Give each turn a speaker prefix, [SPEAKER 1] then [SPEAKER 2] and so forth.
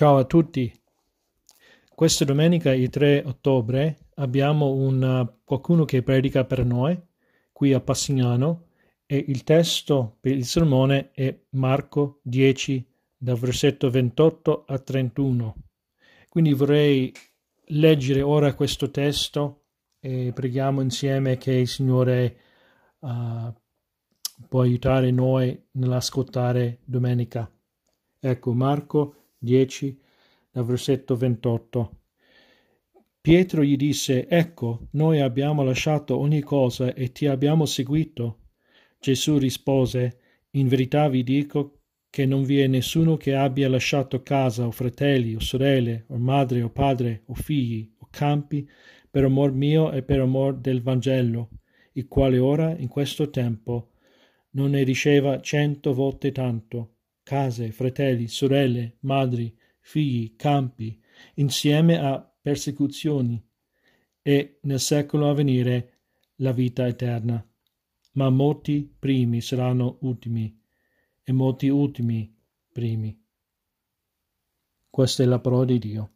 [SPEAKER 1] Ciao a tutti. Questa domenica, il 3 ottobre, abbiamo una, qualcuno che predica per noi qui a Passignano e il testo per il sermone è Marco 10, dal versetto 28 a 31. Quindi vorrei leggere ora questo testo e preghiamo insieme che il Signore uh, può aiutare noi nell'ascoltare domenica. Ecco, Marco 10, dal versetto 28. Pietro gli disse, Ecco, noi abbiamo lasciato ogni cosa e ti abbiamo seguito. Gesù rispose, In verità vi dico che non vi è nessuno che abbia lasciato casa o fratelli o sorelle o madre o padre o figli o campi per amor mio e per amor del Vangelo, il quale ora, in questo tempo, non ne riceva cento volte tanto case, fratelli, sorelle, madri, figli, campi, insieme a persecuzioni, e nel secolo a venire la vita eterna. Ma molti primi saranno ultimi, e molti ultimi primi. Questa è la parola di Dio.